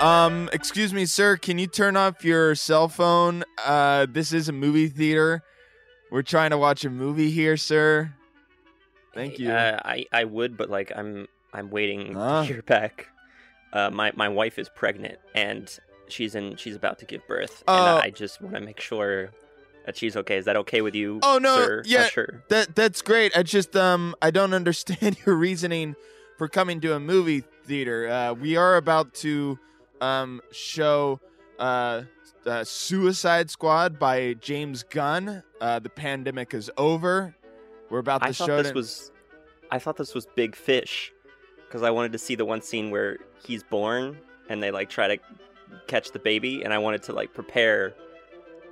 Um, excuse me, sir. Can you turn off your cell phone? Uh, this is a movie theater. We're trying to watch a movie here, sir. Thank you. Uh, I I would, but like I'm I'm waiting Ah. to hear back. Uh, my my wife is pregnant and she's in she's about to give birth, and I just want to make sure that she's okay. Is that okay with you? Oh, no, sir? yeah. Usher? That that's great. I just um I don't understand your reasoning for coming to a movie theater. Uh, we are about to um show uh, uh Suicide Squad by James Gunn. Uh, the pandemic is over. We're about to I thought show this was I thought this was Big Fish because I wanted to see the one scene where he's born and they like try to catch the baby, and I wanted to like prepare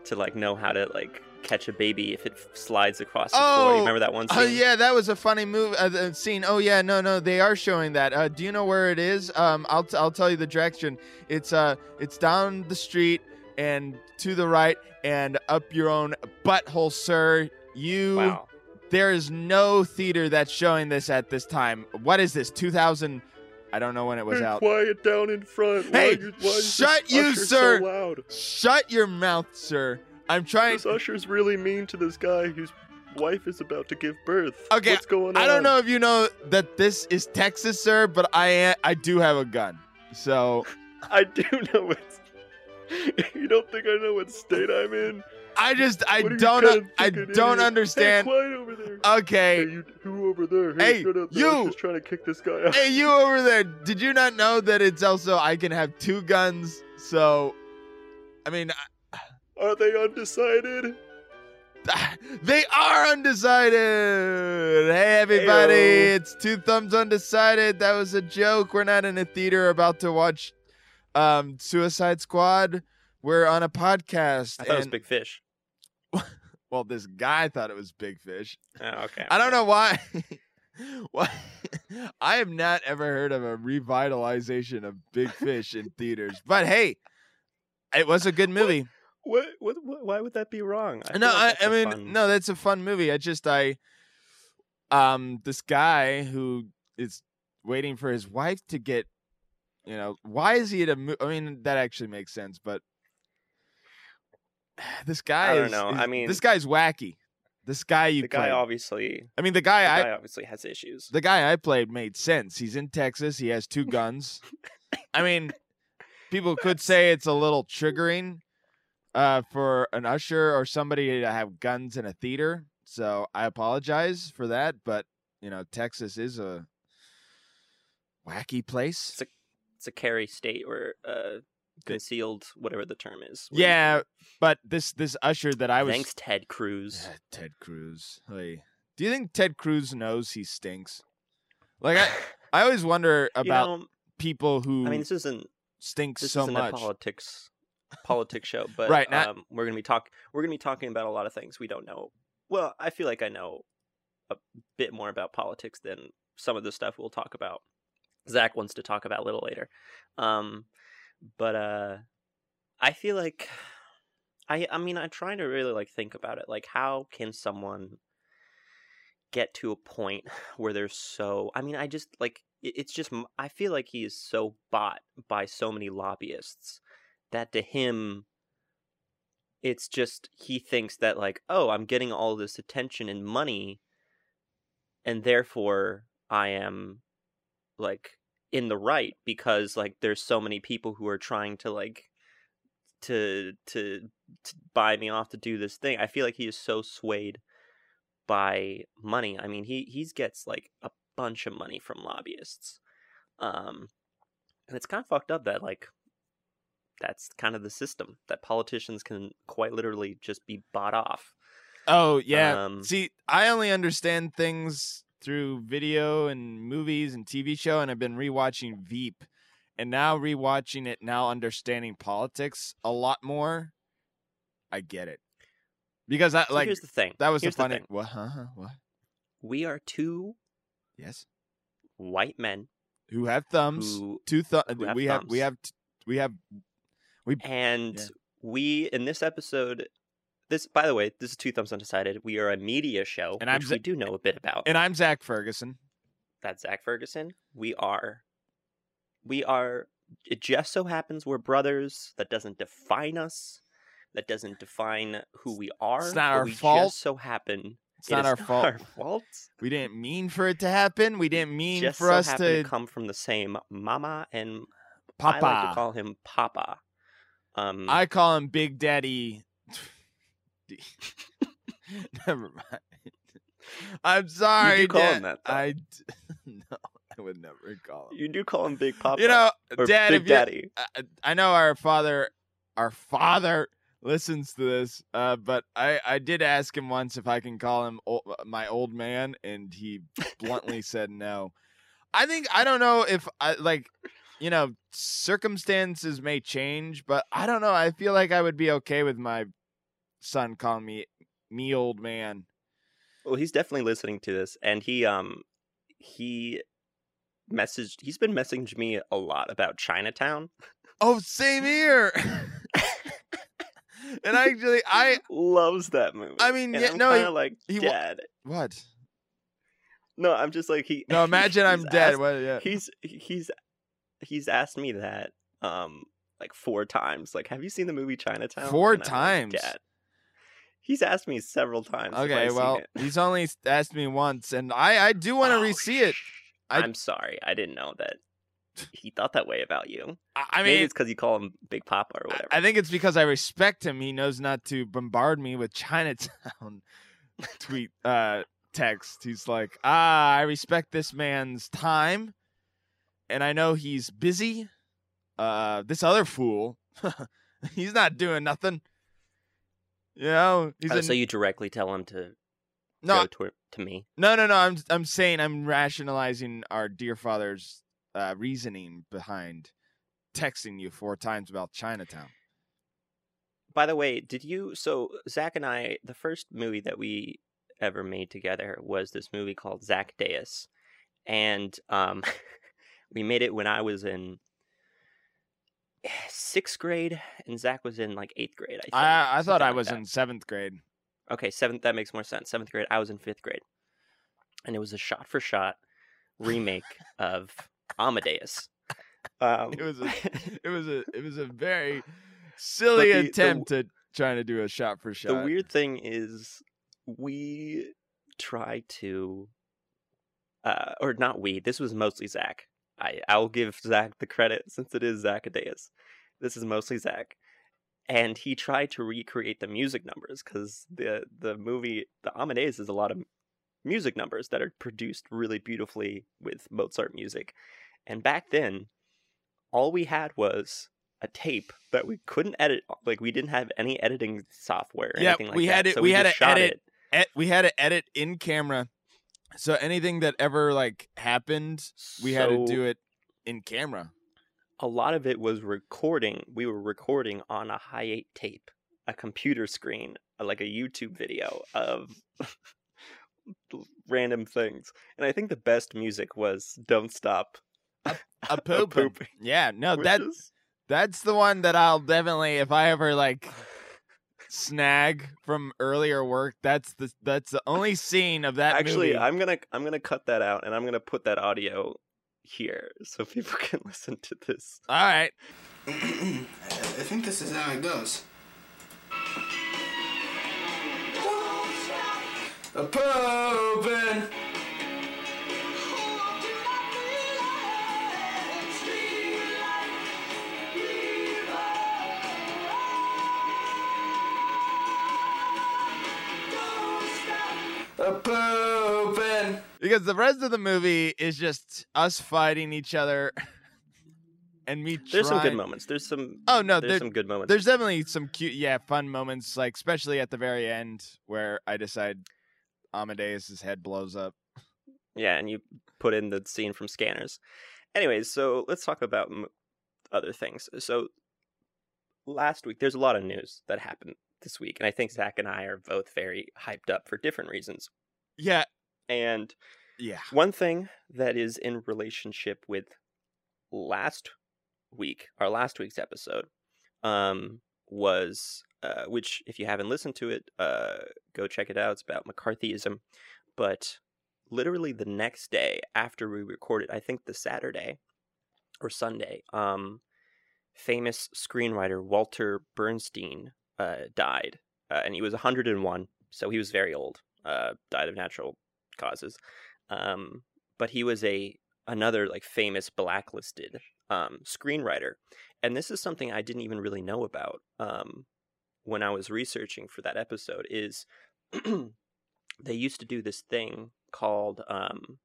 to like know how to like catch a baby if it slides across the floor. Oh, You remember that one scene? Oh yeah, that was a funny move uh, the scene. Oh yeah, no no, they are showing that. Uh, do you know where it is? Um, I'll t- I'll tell you the direction. It's uh it's down the street and to the right and up your own butthole, sir. You Wow. there is no theater that's showing this at this time. What is this? 2000 I don't know when it was out. quiet down in front. Hey, Why you- why shut this you, usher so sir. loud? Shut your mouth, sir. I'm trying This usher's really mean to this guy whose wife is about to give birth. Okay, What's going on? I don't know if you know that this is Texas, sir, but I I do have a gun. So I do know it's. You don't think I know what state I'm in? I just I What don't I don't understand. Hey, quiet over there. Okay. Hey, you, who over there? Hey, Hey, shut up. The you! Just trying to kick this guy out. Hey, you over there. Did you not know that it's also I can have two guns? So I mean, Are they undecided? they are undecided. Hey everybody, it's two thumbs undecided. That was a joke. We're not in a theater about to watch um Suicide Squad. We're on a podcast I thought it was Big Fish. well this guy thought it was Big Fish. Oh, okay. I don't know why. why I have not ever heard of a revitalization of Big Fish in theaters. But hey, it was a good movie. What, what, what? Why would that be wrong? I no, like I, I mean, fun- no, that's a fun movie. I just, I, um, this guy who is waiting for his wife to get, you know, why is he at a? Mo- I mean, that actually makes sense, but this guy I don't is, know. is- I mean- this guy's wacky. This guy you the guy played. obviously. I mean, the The guy I, guy obviously has issues. the guy I played made sense. He's in Texas. He has two guns. I mean, people could say it's a little triggering uh, for an usher or somebody to have guns in a theater. So I apologize for that, but you know, Texas is a wacky place. It's a it's a carry state or uh, concealed whatever the term is. Yeah, but this this usher that I was Thanks, Ted Cruz. Yeah, Ted Cruz. Hey, do you think Ted Cruz knows he stinks? Like I, I always wonder You about know, people who I mean, this isn't stinks this so isn't much. politics politics show, but Right, not- um, we're gonna be talk we're gonna be talking about a lot of things we don't know. Well, I feel like I know a bit more about politics than some of the stuff we'll talk about. Zach wants to talk about a little later, um, but uh, I feel like I I mean I'm trying to really like think about it. Like, how can someone get to a point where they're so? I mean, I just like it's just i feel like he is so bought by so many lobbyists that to him it's just he thinks that like oh i'm getting all this attention and money and therefore i am like in the right because like there's so many people who are trying to like to to, to buy me off to do this thing. I feel like he is so swayed by money. I mean he he's gets like a bunch of money from lobbyists um and it's kind of fucked up that like that's kind of the system that politicians can quite literally just be bought off Oh yeah. Um, See, I only understand things through video and movies and TV show, and I've been rewatching Veep, and now rewatching it, now understanding politics a lot more. I get it because I So like here's the thing that was here's the the funny. thing. What? Huh? huh, What? we are two Yes. white men Who have thumbs? who Two thumb. who have We have. We have. t- We have. And Yeah. we in this episode this by the way this is two thumbs undecided we are a media show And I'm which Z- we do know a bit about And I'm Zach Ferguson. that's zach ferguson we are we are it just so happens we're brothers. That doesn't define us. That doesn't define who we are. It's not our we fault. Just so happen It's it not our fault. Our fault. We didn't mean for it to happen. We didn't mean just for so us to, to come from the same mama, and Papa. I like to call him Papa. Um, I call him Big Daddy. Never mind. I'm sorry. You call Dad. him that, though. I d- no, I would never call him. you do call him Big Papa. You know, Dad. Big Daddy. I, I know our father, our father listens to this, uh, but I I did ask him once if I can call him ol my old man, and he bluntly said no. I think I don't know if I like, you know, circumstances may change, but I don't know. I feel like I would be okay with my son calling me me old man. Well, he's definitely listening to this, and he um he messaged. He's been messaging me a lot about Chinatown. Oh, same here. and I actually, I loves that movie. I mean, yeah, no, he- like he dad. what? No, I'm just like he. No, imagine I'm dead. asked- What? Yeah. he's he's he's asked me that um like four times. Like, have you seen the movie Chinatown? Four And I'm like, times? Dad. He's asked me several times. Okay, well, he's only asked me once, and I I do want to Oh, re-see it. I- I'm sorry, I didn't know that he thought that way about you. I, I Maybe mean, it's because you call him Big Papa or I- whatever. I think it's because I respect him. He knows not to bombard me with Chinatown tweet uh text. He's like, ah, I respect this man's time, and I know he's busy. Uh, this other fool, he's not doing nothing. You know, he's Oh, so you directly tell him to no, to, to me. No, no, no. I'm I'm saying I'm rationalizing our dear father's uh, reasoning behind texting you four times about Chinatown. By the way, did you? So Zach and I, the first movie that we ever made together was this movie called Zach Deus, and um, we made it when I was in sixth grade, and Zach was in like eighth grade. I think, I I thought I like was that. in seventh grade. Okay, seventh. That makes more sense. Seventh grade. I was in fifth grade, and it was a shot-for-shot remake of Amadeus. Um, It was a it was a it was a very silly the- the- attempt at trying to do a shot for shot. The weird thing is, we try to, uh, or not we. This was mostly Zach. I I'll give Zach the credit since it is Zach Zacchaeus. This is mostly Zach, and he tried to recreate the music numbers because the the movie the Amadeus is a lot of music numbers that are produced really beautifully with Mozart music, and back then, all we had was a tape that we couldn't edit. Like we didn't have any editing software. Or Yeah, anything like we had that, it- So we we, had to edit it. Ed- we had to edit in camera, so anything that ever like happened, we had to do it in camera. A lot of it was recording. We were recording on a Hi8 tape, a computer screen, uh, like a YouTube video of random things. And I think the best music was "Don't Stop." A poop. Yeah, no, that is- That's the one that I'll definitely if I ever like snag from earlier work, that's the that's the only scene of that actually movie. I'm gonna I'm gonna cut that out and I'm gonna put that audio here so people can listen to this. All right. I think this is how it goes. A poopin'. A poopin'. Because the rest of the movie is just us fighting each other and me There's some good moments. There's some Oh no, there's there- some good moments. there's definitely some cute yeah, fun moments like especially at the very end where I decide Amadeus's head blows up. Yeah, and you put in the scene from Scanners. Anyways, so let's talk about m- other things. So last week, there's a lot of news that happened this week, and I think Zach and I are both very hyped up for different reasons. Yeah, And yeah. one thing that is in relationship with last week, our last week's episode, um, was uh, which if you haven't listened to it, uh, go check it out. It's about McCarthyism. But literally the next day after we recorded, I think the Saturday, or Sunday, um, famous screenwriter Walter Bernstein uh, died, uh, and he was 101, so he was very old. Uh, died of natural causes, um, but he was a another like famous blacklisted um, screenwriter, and this is something I didn't even really know about um, when I was researching for that episode. Is they used to do this thing called um,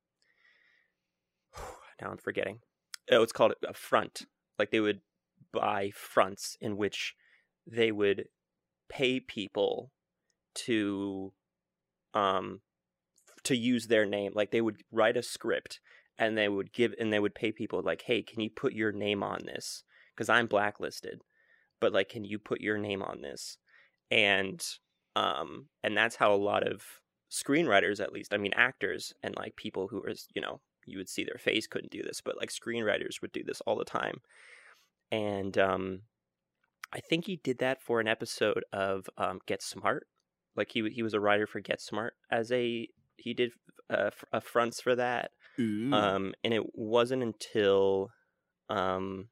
now I'm forgetting. Oh, it's called a front. Like they would buy fronts in which they would pay people to um to use their name. Like they would write a script and they would give and they would pay people like, "Hey, can you put your name on this? Cuz I'm blacklisted." But like, can you put your name on this? And um and that's how a lot of screenwriters at least, I mean actors and like people who are, you know, you would see their face couldn't do this, but like screenwriters would do this all the time. And um, I think he did that for an episode of um, Get Smart. Like he he was a writer for Get Smart as a he did uh, a fronts for that. Um, and it wasn't until um,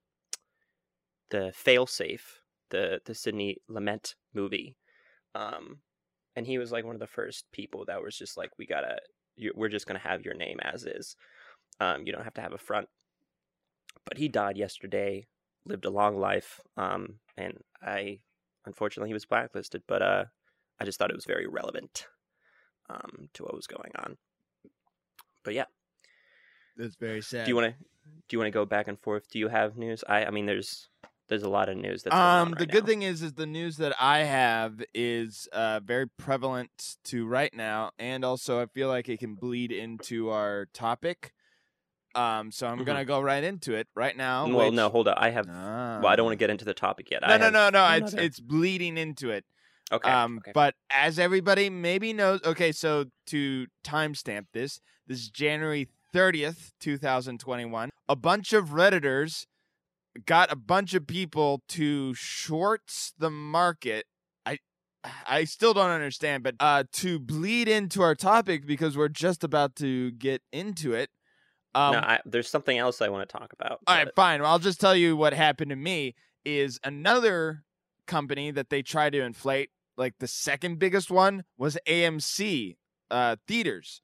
the Failsafe, the the Sidney Lumet movie, um, and he was like one of the first people that was just like, we gotta, you, we're just gonna have your name as is. Um, you don't have to have a front. But he died yesterday, lived a long life, um, and I, unfortunately, he was blacklisted. But uh, I just thought it was very relevant um, to what was going on. But yeah, That's very sad. do you want to do you want to go back and forth? Do you have news? I I mean, there's there's a lot of news that's um the good now. thing is is the news that i have is uh very prevalent to right now and also i feel like it can bleed into our topic um so i'm Mhm. gonna go right into it right now Well, which- no, hold on. I have. Well, I don't want to get into the topic yet. Ah. no I no have no no it's it's bleeding into it Okay. um okay. but as everybody maybe knows okay so to timestamp this this is january 30th 2021 a bunch of redditors got a bunch of people to shorts the market i i still don't understand but uh to bleed into our topic because we're just about to get into it um no, I, there's something else I want to talk about. all right, fine. Well, I'll just tell you what happened to me is another company that they tried to inflate, like the second biggest one was AMC uh, theaters,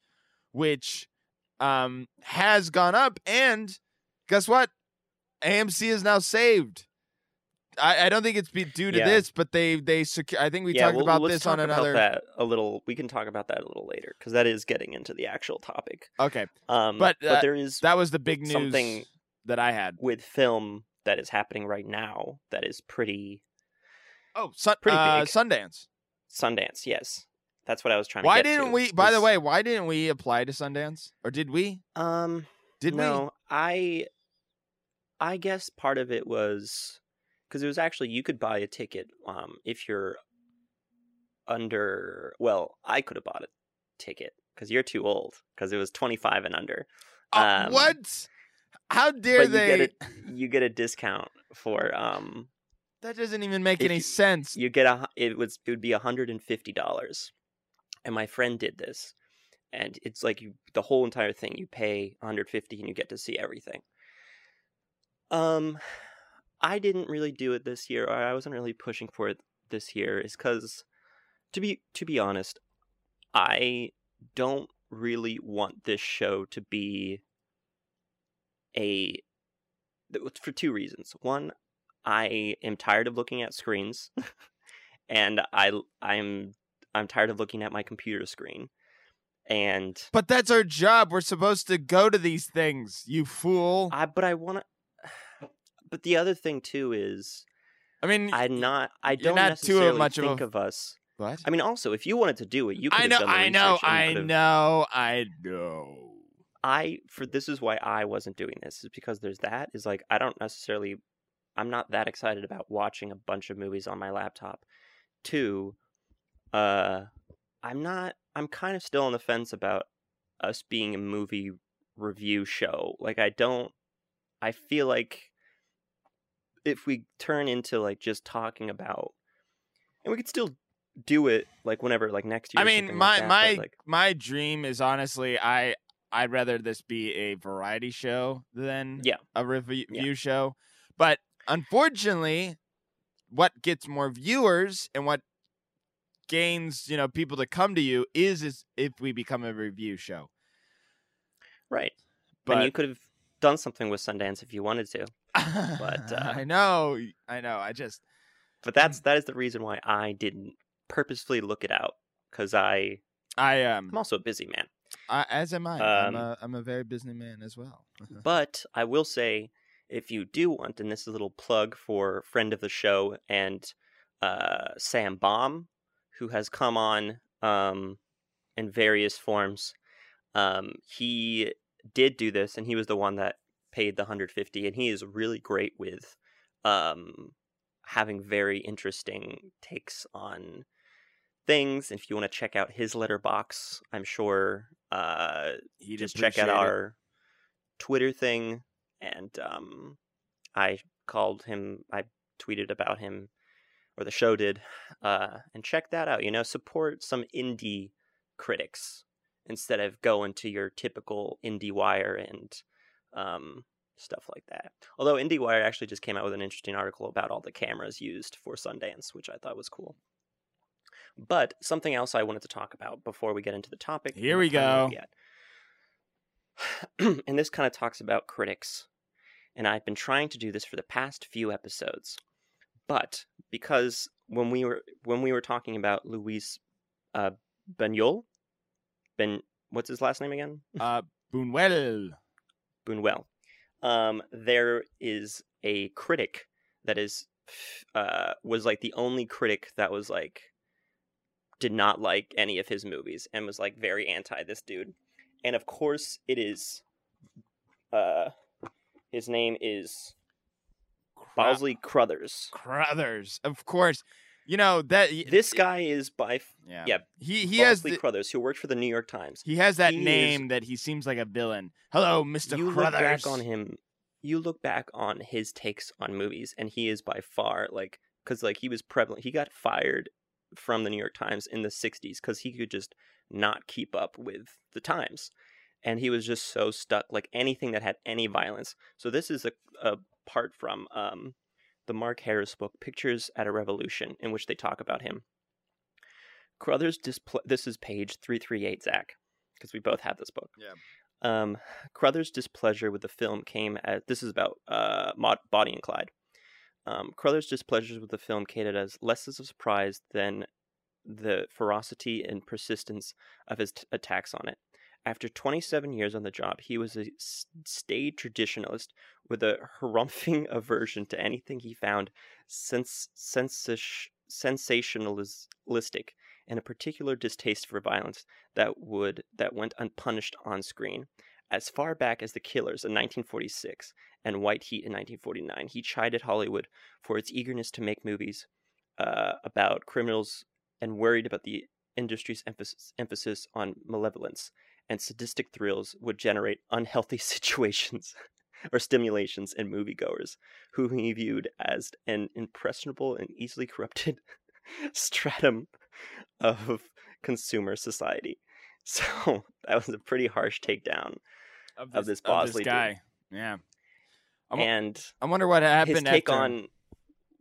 which um, has gone up. And guess what? AMC is now saved. I, I don't think it's be due to Yeah. this, but they they secure. I think we yeah, talked well, about this on another. About that a little. We can talk about that a little later because that is getting into the actual topic. Okay, Um, But, uh, but there is that was the big news Something- that I had. with film that is happening right now that is pretty Oh, sun, Pretty uh, big. Sundance. Sundance. Yes, that's what I was trying. Why to get didn't to, we? By the way, why didn't we apply to Sundance? Or did we? um, Did we? no, I, I guess part of it was because it was actually you could buy a ticket um if you're under. Well, I could have bought a ticket because you're too old because it was 25 and under. Uh, um, what? How dare but you they? get a you get a discount for um That doesn't even make any you- sense. you get a it was it would be hundred and fifty dollars, and my friend did this, and it's like you the whole entire thing you pay hundred fifty and you get to see everything. Um, I didn't really do it this year, or I wasn't really pushing for it this year, is because to be to be honest, I don't really want this show to be a for two reasons. One, I am tired of looking at screens, and I I'm I'm tired of looking at my computer screen, and but that's our job. We're supposed to go to these things. You fool. I but I want to. But the other thing too is I mean, I'm not. I don't not too necessarily much of a- think of us. what? I mean, also, if you wanted to do it, you could I know. I know. research and you I know. I know. I for this is why I wasn't doing this is because there's that is like I don't necessarily I'm not that excited about watching a bunch of movies on my laptop. Two, uh I'm not I'm kind of still on the fence about us being a movie review show. Like I don't I feel like if we turn into like just talking about and we could still do it like whenever like next year I mean, my like that, my but, like my dream is honestly, I I'd rather this be a variety show than Yeah. a review Yeah. show. But unfortunately, what gets more viewers and what gains you know people to come to you is is if we become a review show. Right. But and you could have done something with Sundance if you wanted to. But, uh, I know, I know. I just But that's that is the reason why I didn't purposefully look it out because I I um I'm also a busy man. I, as am I. I'm Um, a I'm a very busy man as well. But I will say, if you do want, and this is a little plug for friend of the show and uh, Sam Baum, who has come on um, in various forms. Um, he did do this, and he was the one that paid the 150, and he is really great with um, having very interesting takes on things. If you want to check out his Letterboxd, I'm sure uh, He'd just check out it. our Twitter thing, and um, I called him. I tweeted about him, or the show did, uh, and check that out. You know, support some indie critics instead of going to your typical IndieWire and um, stuff like that. Although IndieWire actually just came out with an interesting article about all the cameras used for Sundance, which I thought was cool. But something else I wanted to talk about before we get into the topic. Here we go. And this kind of talks about critics. And I've been trying to do this for the past few episodes. But because when we were when we were talking about Luis uh Buñuel, Ben what's his last name again? Uh, Buñuel. Buñuel. Um, there is a critic that is uh was like the only critic that was like did not like any of his movies and was like very anti this dude. And of course it is uh his name is Bosley Crothers. Crothers, of course. You know that This guy is by Yeah. yeah, He he has Bosley the, Crothers, who worked for the New York Times. he has that he is- name that he seems like a villain. Hello, Mister you Crothers. look back on him you look back on his takes on movies and he is by far like because like he was prevalent he got fired from the new york times in the 60s because he could just not keep up with the times and he was just so stuck like anything that had any violence so this is a, a part from um, the mark harris book pictures at a revolution in which they talk about him Crowther's displ- this is page 338 zach because we both have this book Yeah. um, Crowther's displeasure with the film came as this is about uh, Bonnie and Clyde. Um, Crowther's displeasure with the film came as less as a surprise than the ferocity and persistence of his t- attacks on it. After 27 years on the job, he was a staid traditionalist with a harumphing aversion to anything he found sens- sensas- sensationalistic and a particular distaste for violence that would that went unpunished on screen. As far back as The Killers in 1946 and White Heat in 1949, he chided Hollywood for its eagerness to make movies uh, about criminals and worried about the industry's emphasis, emphasis on malevolence and sadistic thrills would generate unhealthy situations or stimulations in moviegoers, who he viewed as an impressionable and easily corrupted stratum of consumer society. So that was a pretty harsh takedown. of this Bosley dude. guy. Yeah. I wo- and I wonder what happened his take after. on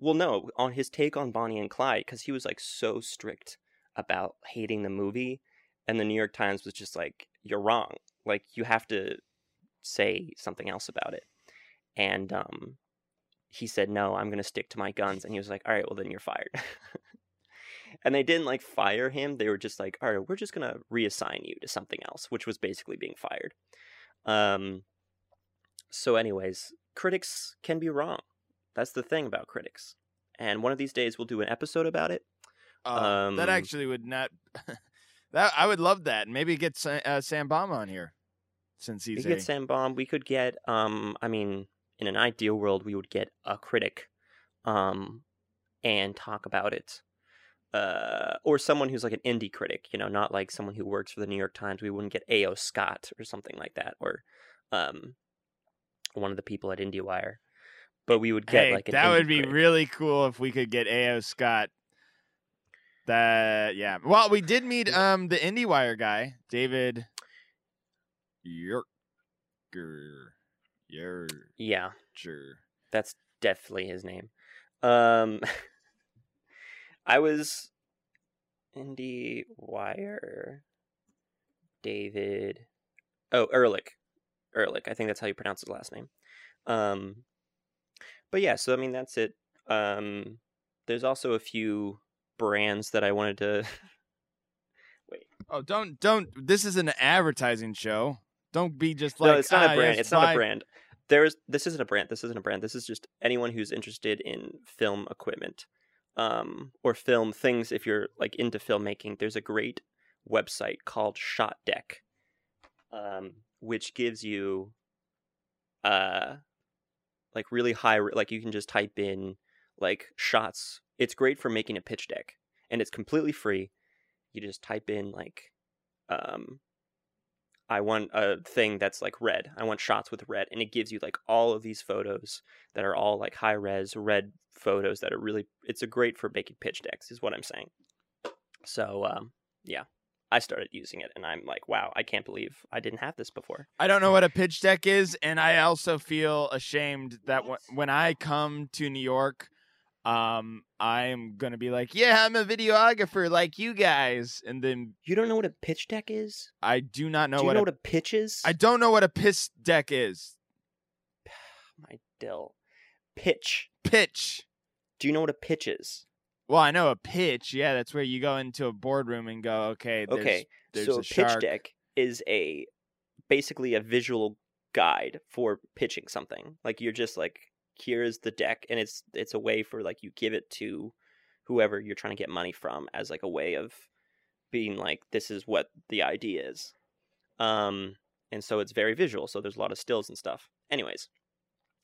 well no on his take on bonnie and clyde because he was like so strict about hating the movie and the new york times was just like you're wrong like you have to say something else about it and um he said no i'm going to stick to my guns and he was like all right well then you're fired and they didn't like fire him they were just like all right we're just going to reassign you to something else which was basically being fired um so anyways critics can be wrong that's the thing about critics. And one of these days we'll do an episode about it. Uh, that um, actually would not. that I would love that. Maybe get uh, Sam Baum on here, since We he's could a, get Sam Baum. We could get um I mean, in an ideal world we would get a critic um and talk about it. Uh or someone who's like an indie critic, you know, not like someone who works for the New York Times. We wouldn't get A.O. Scott or something like that or um one of the people at IndieWire. But we would get Hey, like that would be critic. really cool if we could get A.O. Scott. That yeah. Well, we did meet um the IndieWire guy, David Yerker. Yer. Yeah, Sure. that's definitely his name. Um, I was Indie Wire David. Oh, Ehrlich. Ehrlich. I think that's how you pronounce his last name. Um, but yeah, so I mean that's it. Um, there's also a few brands that I wanted to. Wait. Oh, don't don't. This is an advertising show. Don't be just like. no, it's not "Ah, a brand. yes, it's not buy-" a brand. There's this isn't a brand. This isn't a brand. This is just anyone who's interested in film equipment, um, or film things. If you're like into filmmaking, there's a great website called ShotDeck, um, which gives you, uh, like really high. Like you can just type in like shots. It's great for making a pitch deck, and it's completely free. You just type in like, um, I want a thing that's like red. I want shots with red, and it gives you like all of these photos that are all like high res red photos that are really. It's a great for making pitch decks, is what I'm saying. So um, yeah, I started using it, and I'm like, wow, I can't believe I didn't have this before. I don't know what a pitch deck is, and I also feel ashamed that wh- when I come to New York, um, I'm gonna be like, yeah, I'm a videographer like you guys, and then You don't know what a pitch deck is? I do not know Do you what. know a, what a pitch is? I don't know what a piss deck is. My dill. Pitch. Pitch. Do you know what a pitch is? Well, I know a pitch. Yeah, that's where you go into a boardroom and go, okay, there's, Okay, there's so a a pitch shark. deck is a basically a visual guide for pitching something. Like you're just like here's the deck and it's it's a way for like you give it to whoever you're trying to get money from as like a way of being like this is what the idea is. Um and so it's very visual, so there's a lot of stills and stuff. Anyways,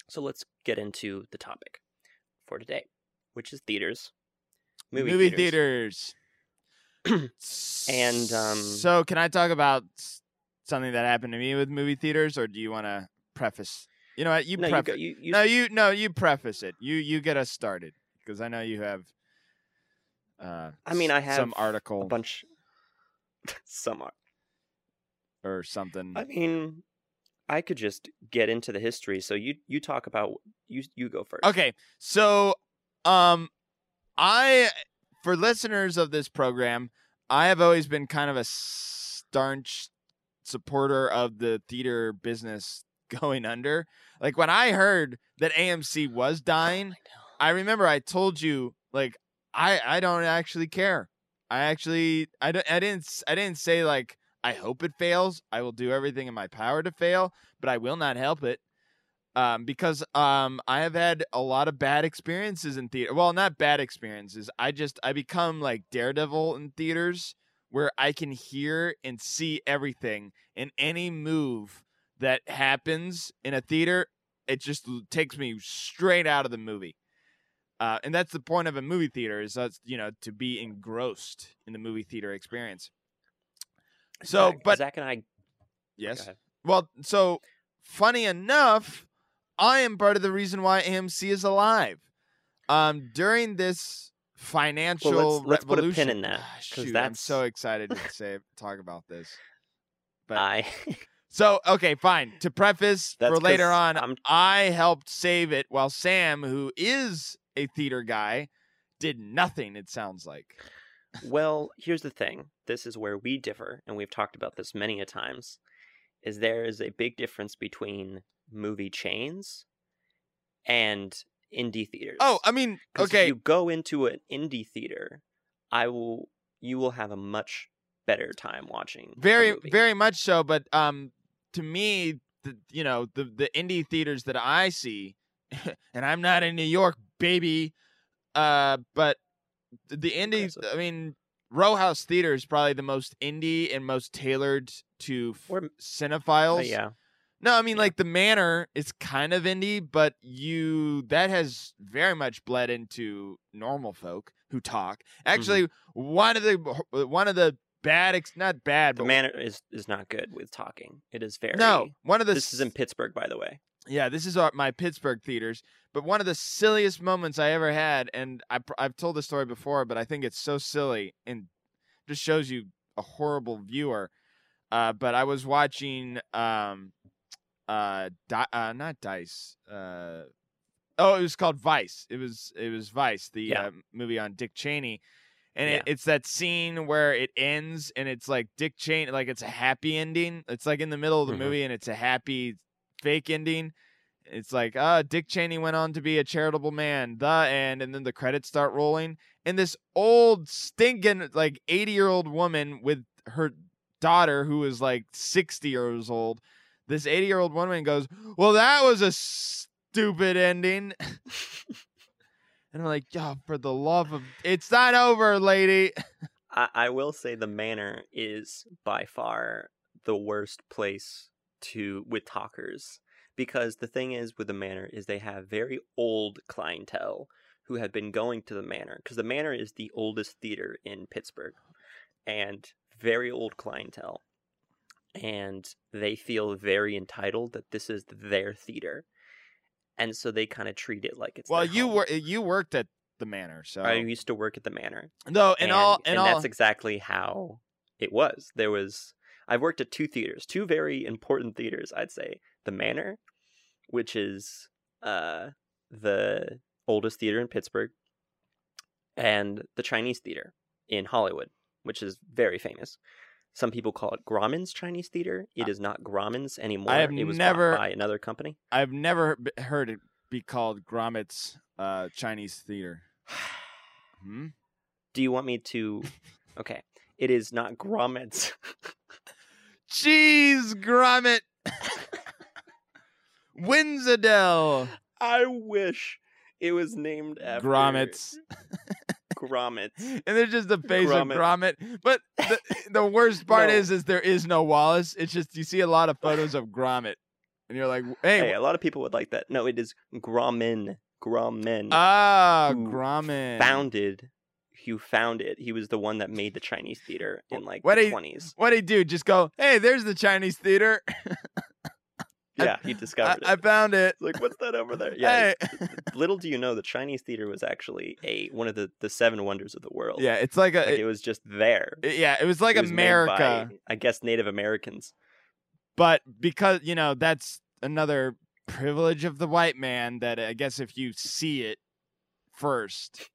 so let's get into the topic for today, which is theaters. Movie, theaters. theaters. And, um, so, can I talk about something that happened to me with movie theaters, or do you want to preface? You know what? You no, you, go, you, you no, you no, you preface it. You you get us started because I know you have. Uh, I mean, I have some article a bunch some are or something. I mean, I could just get into the history. So you you talk about you you go first. Okay, so um, I for listeners of this program, I have always been kind of a staunch supporter of the theater business going under. Like when I heard that AMC was dying, I remember I told you like I I don't actually care. I actually I don't I didn't I didn't say like I hope it fails. I will do everything in my power to fail, but I will not help it. Um, because um, I have had a lot of bad experiences in theater. Well, not bad experiences. I just I become like Daredevil in theaters, where I can hear and see everything, and any move that happens in a theater, it just takes me straight out of the movie. Uh, and that's the point of a movie theater is that's you know to be engrossed in the movie theater experience. So, Zach, but Zach and I. yes, well, so funny enough, I am part of the reason why AMC is alive. Um, during this financial Well, let's- let's put a pin in that, Ah, 'cause shoot, I'm so excited to say talk about this. But I so okay, fine. To preface That's for later on, I'm- I helped save it while Sam, who is a theater guy, did nothing. It sounds like. well, here's the thing. This is where we differ, and we've talked about this many a times. Is there is a big difference between movie chains and indie theaters. Oh, I mean, okay. If you go into an indie theater, I will. You will have a much better time watching. very very much so but um to me the you know the the indie theaters that i see and i'm not in new york baby uh but the- indie i mean row house theater is probably the most indie and most tailored to f- Or- Uh, cinephiles yeah. no i mean Yeah. like the manor is kind of indie but you that has very much bled into normal folk who talk Mm-hmm. actually one of the one of the bad ex- not bad The but manor is is not good with talking. It is very. no, one of the This is in Pittsburgh, by the way. yeah, this is our, my Pittsburgh theaters. But one of the silliest moments I ever had, and I, I've told this story before, but I think it's so silly and just shows you a horrible viewer. Uh, but I was watching um, uh, Di- uh, not Dice. Uh, oh, it was called Vice. It was it was Vice, the Yeah. uh, movie on Dick Cheney, and Yeah. it, it's that scene where it ends and it's like Dick Cheney, like it's a happy ending. It's like in the middle of the Mhm. movie and it's a happy fake ending. It's like, uh, Dick Cheney went on to be a charitable man, the end, and then the credits start rolling. And this old, stinking, like 80 year old woman with her daughter, who is like 60 years old, this 80 year old woman goes, Well, that was a stupid ending. and I'm like, Yo, for the love of, it's not over, lady. I, I will say the manor is by far the worst place to with talkers because the thing is with the manor is they have very old clientele who have been going to the manor because the manor is the oldest theater in Pittsburgh and very old clientele and they feel very entitled that this is their theater and so they kind of treat it like it's Well, you home. were you worked at the manor, so I used to work at the manor no, and, all and, and all. that's exactly how it was. There was I've worked at two theaters, two very important theaters, I'd say. The Manor, which is uh the oldest theater in Pittsburgh, and the Chinese theater in Hollywood, which is very famous. Some people call it Grauman's Chinese Theater. It is not Grauman's anymore. I have it was never- bought by another company. I've never b- heard it be called Gromit's uh, Chinese theater. Hmm? Do you want me to? Okay, it is not Grauman's. Jeez, Gromit. Winsadell. I wish it was named after Gromit's. Gromit. And there's just the face Gromit. of Gromit. But the, the worst part No. is, is there is no Wallace. It's just you see a lot of photos of Gromit, and you're like, hey, Hey, a lot of people would like that. No, it is Grauman. Grauman. ah, who Gromit. founded. Who founded? He was the one that made the Chinese theater in like What the you- twenties. What would he do? Just go, hey, there's the Chinese theater. Yeah, he discovered I it. I found it. It's like, what's that over there? Yeah. Hey. Little do you know, the Chinese theater was actually a one of the, the seven wonders of the world. yeah, it's like a. like it was just there. it- yeah, it was like It was America. by, I guess Native Americans. but because you know that's another privilege of the white man that i guess if you see it first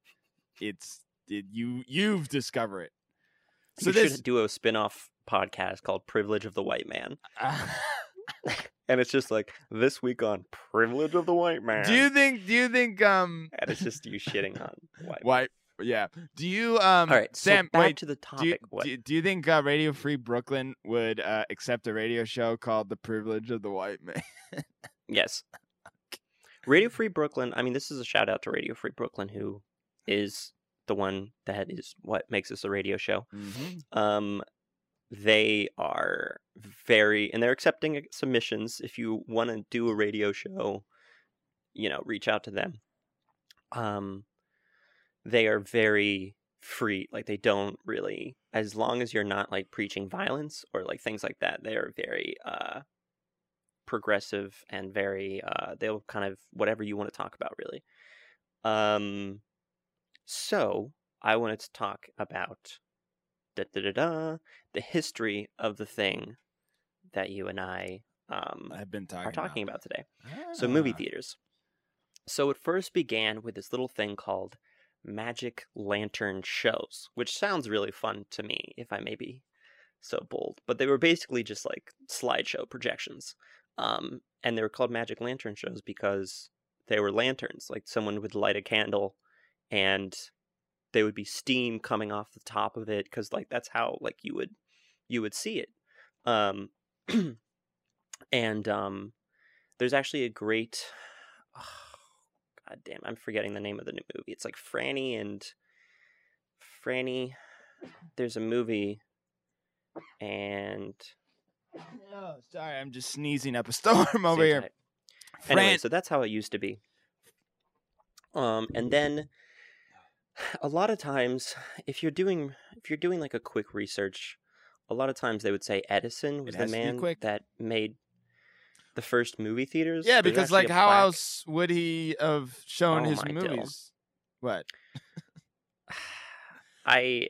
it's it, you you've discovered it so you this should do a spin-off podcast called Privilege of the White Man. And it's just like this week on Privilege of the White Man. do you think do you think um and it's just you shitting on white. white yeah do you um All right, sam so back wait to the do you, topic. what? do, you- do you think uh, radio free brooklyn would uh, accept a radio show called the privilege of the white man Yes. Radio Free Brooklyn. I mean, this is a shout out to Radio Free Brooklyn, who is the one that is what makes this a radio show. mm-hmm. Um, they are very, and they're accepting submissions. If you want to do a radio show, you know, reach out to them. Um, they are very free. Like they don't really, as long as you're not like preaching violence or like things like that. They are very uh progressive and very uh they'll kind of whatever you want to talk about really. Um, so I wanted to talk about da da da da the history of the thing that you and I um i've been talking are talking about, about today. So movie Ah. theaters. So it first began with this little thing called magic lantern shows, which sounds really fun to me, if I may be so bold. But they were basically just like slideshow projections. Um, and they were called magic lantern shows because they were lanterns. Like someone would light a candle and there would be steam coming off the top of it because like that's how like you would you would see it. Um and um there's actually a great god damn i'm forgetting the name of the new movie it's like franny and franny there's a movie and Oh, sorry, I'm just sneezing up a storm over here. type. anyway so that's how it used to be um and then a lot of times if you're doing if you're doing like a quick research a lot of times they would say edison was the has to be man that made the first movie theaters yeah, There's because like how plaque. else would he have shown Oh his movies? What? I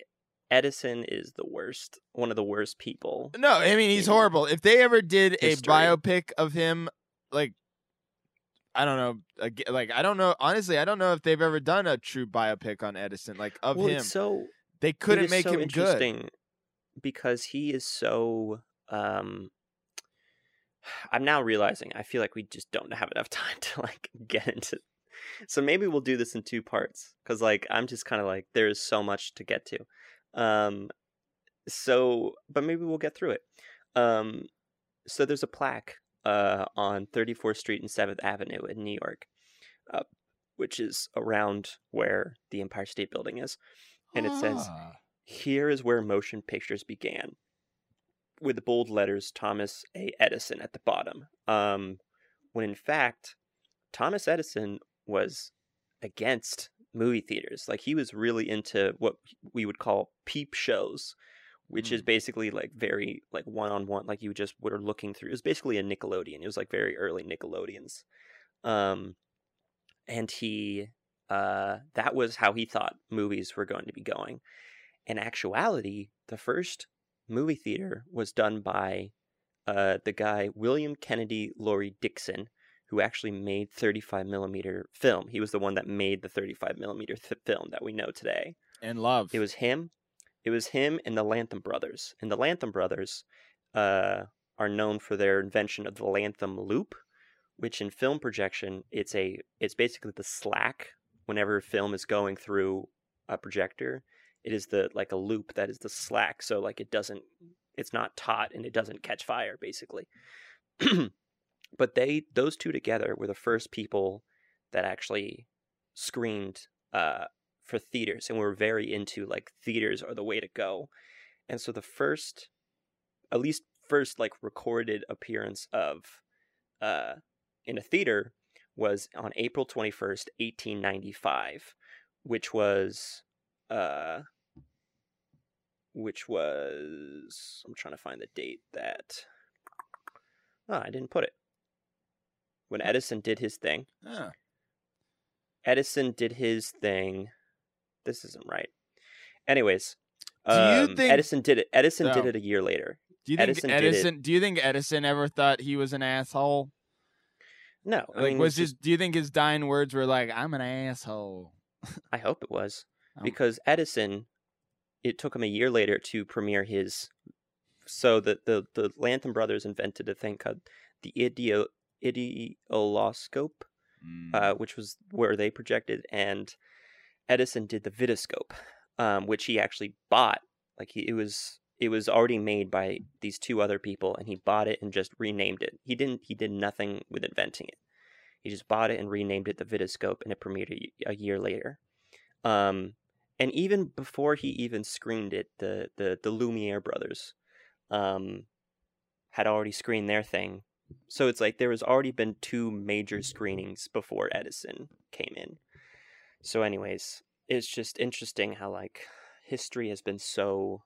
Edison is the worst, one of the worst people. No, I mean he's horrible. If they ever did a biopic of him, like I don't know, like I don't know. Honestly, I don't know if they've ever done a true biopic on Edison, like of well, him. it's so They couldn't make so him good. because he is so. Um, I'm now realizing I feel like we just don't have enough time to like get into. So maybe we'll do this in two parts because like I'm just kind of like there is so much to get to. Um, so but maybe we'll get through it. Um, so there's a plaque uh on 34th Street and 7th Avenue in New York, uh, which is around where the Empire State Building is, and it says Ah. here is where motion pictures began with the bold letters thomas a. Edison at the bottom um, when in fact thomas edison was against movie theaters. Like he was really into what we would call peep shows which is basically like very like one-on-one like you just were looking through it was basically a nickelodeon it was like very early nickelodeons um, and he uh, that was how he thought movies were going to be going in actuality, the first movie theater was done by uh, the guy William Kennedy Laurie Dickson, who actually made 35 millimeter film. He was the one that made the 35 millimeter th- film that we know today. and love. It was him. It was him and the Lantham brothers. And the Lantham brothers uh, are known for their invention of the Lantham loop, which in film projection, it's a it's basically the slack whenever film is going through a projector. It is the like a loop that is the slack, so like it doesn't it's not taut and it doesn't catch fire basically. but they those two together were the first people that actually screened uh for theaters and we're very into like theaters are the way to go. And so the first at least first like recorded appearance of uh in a theater was on April 21st, 1895, which was uh which was I'm trying to find the date that Oh, I didn't put it. When Edison did his thing. Ah. Edison did his thing. This isn't right. Anyways, Do you um, think- Edison did it? Edison did Oh. it a year later. Do you think Edison Edison? Do you think Edison ever thought he was an asshole? No, I Like, mean, was his? just- Do you think his dying words were like, "I'm an asshole"? I hope it was Oh. because Edison. It took him a year later to premiere his. So the the the Lantham brothers invented a thing called the idio Eidoloscope, Mm. uh, which was where they projected, and Edison did the Vitascope, um, which he actually bought. Like he, it was it was already made by these two other people, and he bought it and just renamed it. He didn't he did nothing with inventing it. He just bought it and renamed it the Vitascope, and it premiered a year later. Um, and even before he even screened it, the the the Lumiere brothers, um, had already screened their thing. So it's like there has already been two major screenings before Edison came in. So, anyways, it's just interesting how like history has been so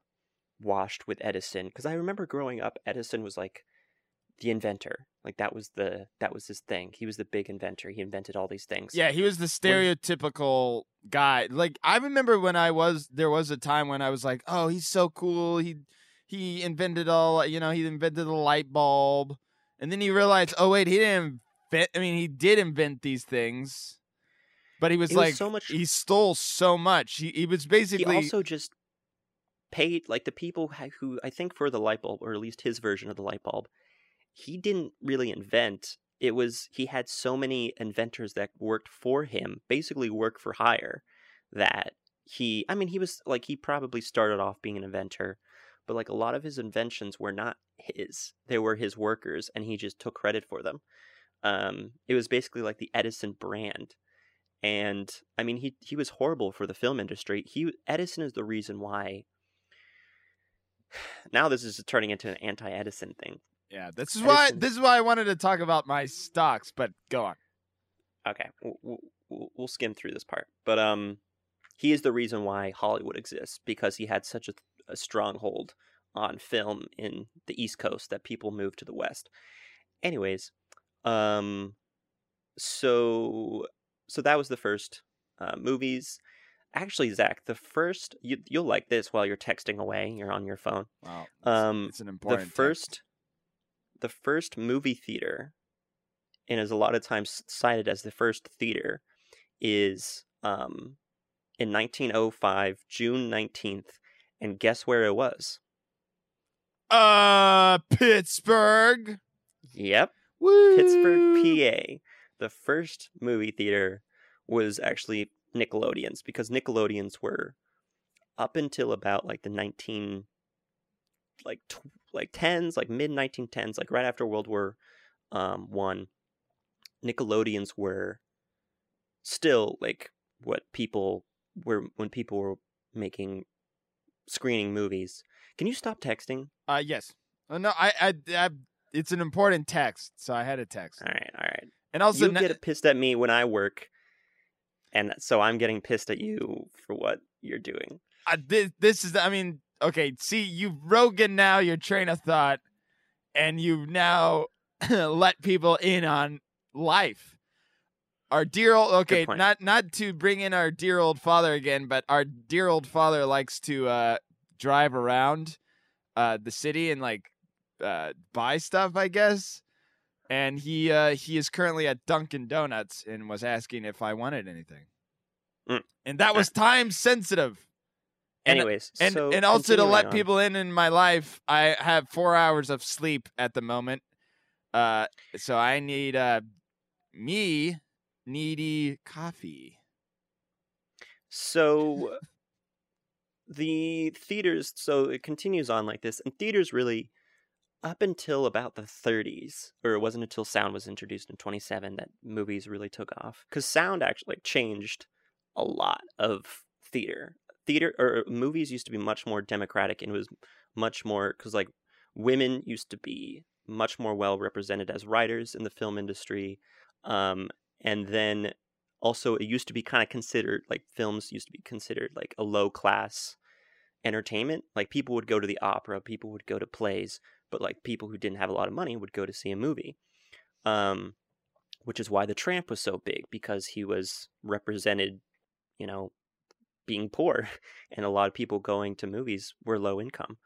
washed with Edison. Because I remember growing up, Edison was like the inventor. Like that was the that was his thing. He was the big inventor. He invented all these things. Yeah, he was the stereotypical guy. Like I remember when I was there was a time when I was like, "Oh, he's so cool. He he invented all, you know, he invented the light bulb." And then he realized, "Oh wait, he didn't invent I mean, he did invent these things." But he was It was like so much- he stole so much. He he was basically he also just paid like the people who I think for the light bulb, or at least his version of the light bulb, he didn't really invent. It was he had so many inventors that worked for him, basically work for hire, that he. I mean, he was like he probably started off being an inventor, but like a lot of his inventions were not his; they were his workers, and he just took credit for them. Um, it was basically like the Edison brand and I mean he he was horrible for the film industry. He Edison is the reason why. Now this is turning into an anti-Edison thing. Yeah, this is why this is why I wanted to talk about my stocks, but go on. Okay, we'll, we'll, we'll skim through this part, but um, he is the reason why Hollywood exists because he had such a, a stronghold on film in the East Coast that people moved to the West. Anyways, um, so so that was the first uh, movies. actually, Zach, the first you, you'll like this while you're texting away. You're on your phone. Wow. It's, Um, it's an the important text. first the first movie theater and is a lot of times cited as the first theater is um in 1905 june 19th and guess where it was Uh, Pittsburgh. yep Woo! pittsburgh pa the first movie theater was actually nickelodeon's because nickelodeons were up until about like the 19 like tw- like tens like mid 1910s like right after world war um one nickelodeons were still like what people were when people were making screening movies can you stop texting Uh, yes. Uh, no, I, I, I, it's an important text, so I had a text. all right all right And also, you na- get pissed at me when i work and so i'm getting pissed at you for what you're doing uh, this, this is, I mean, okay. See, you've broken now your train of thought, and you've now let people in on life. Our dear old, okay, not not to bring in our dear old father again, but our dear old father likes to uh, drive around uh, the city and like uh, buy stuff, I guess. And he uh, he is currently at Dunkin' Donuts and was asking if I wanted anything. Mm. And that was time sensitive. And- anyways and so and also to let on. people in in my life i have four hours of sleep at the moment uh so i need uh me needy coffee So the theaters, so it continues on like this, and theaters really, up until about the 30s, or it wasn't until sound was introduced in 27 that movies really took off. Because sound actually changed a lot of theater. Theater or movies used to be much more democratic, and it was much more because like women used to be much more well represented as writers in the film industry, um, and then also it used to be kind of considered like films used to be considered like a low class entertainment like people would go to the opera people would go to plays but like people who didn't have a lot of money would go to see a movie um which is why the tramp was so big because he was represented you know being poor and a lot of people going to movies were low income.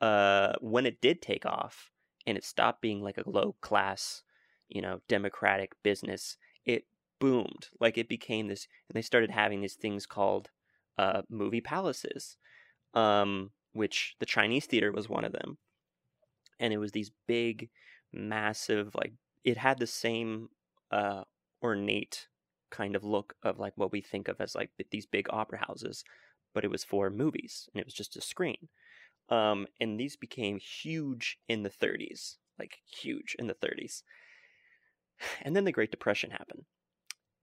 Uh when it did take off and it stopped being like a low class you know democratic business it boomed. Like it became this and they started having these things called uh movie palaces um which the chinese theater was one of them and it was these big massive like it had the same uh ornate kind of look of like what we think of as like these big opera houses but it was for movies and it was just a screen. Um and these became huge in the 30s like huge in the 30s and then the great depression happened.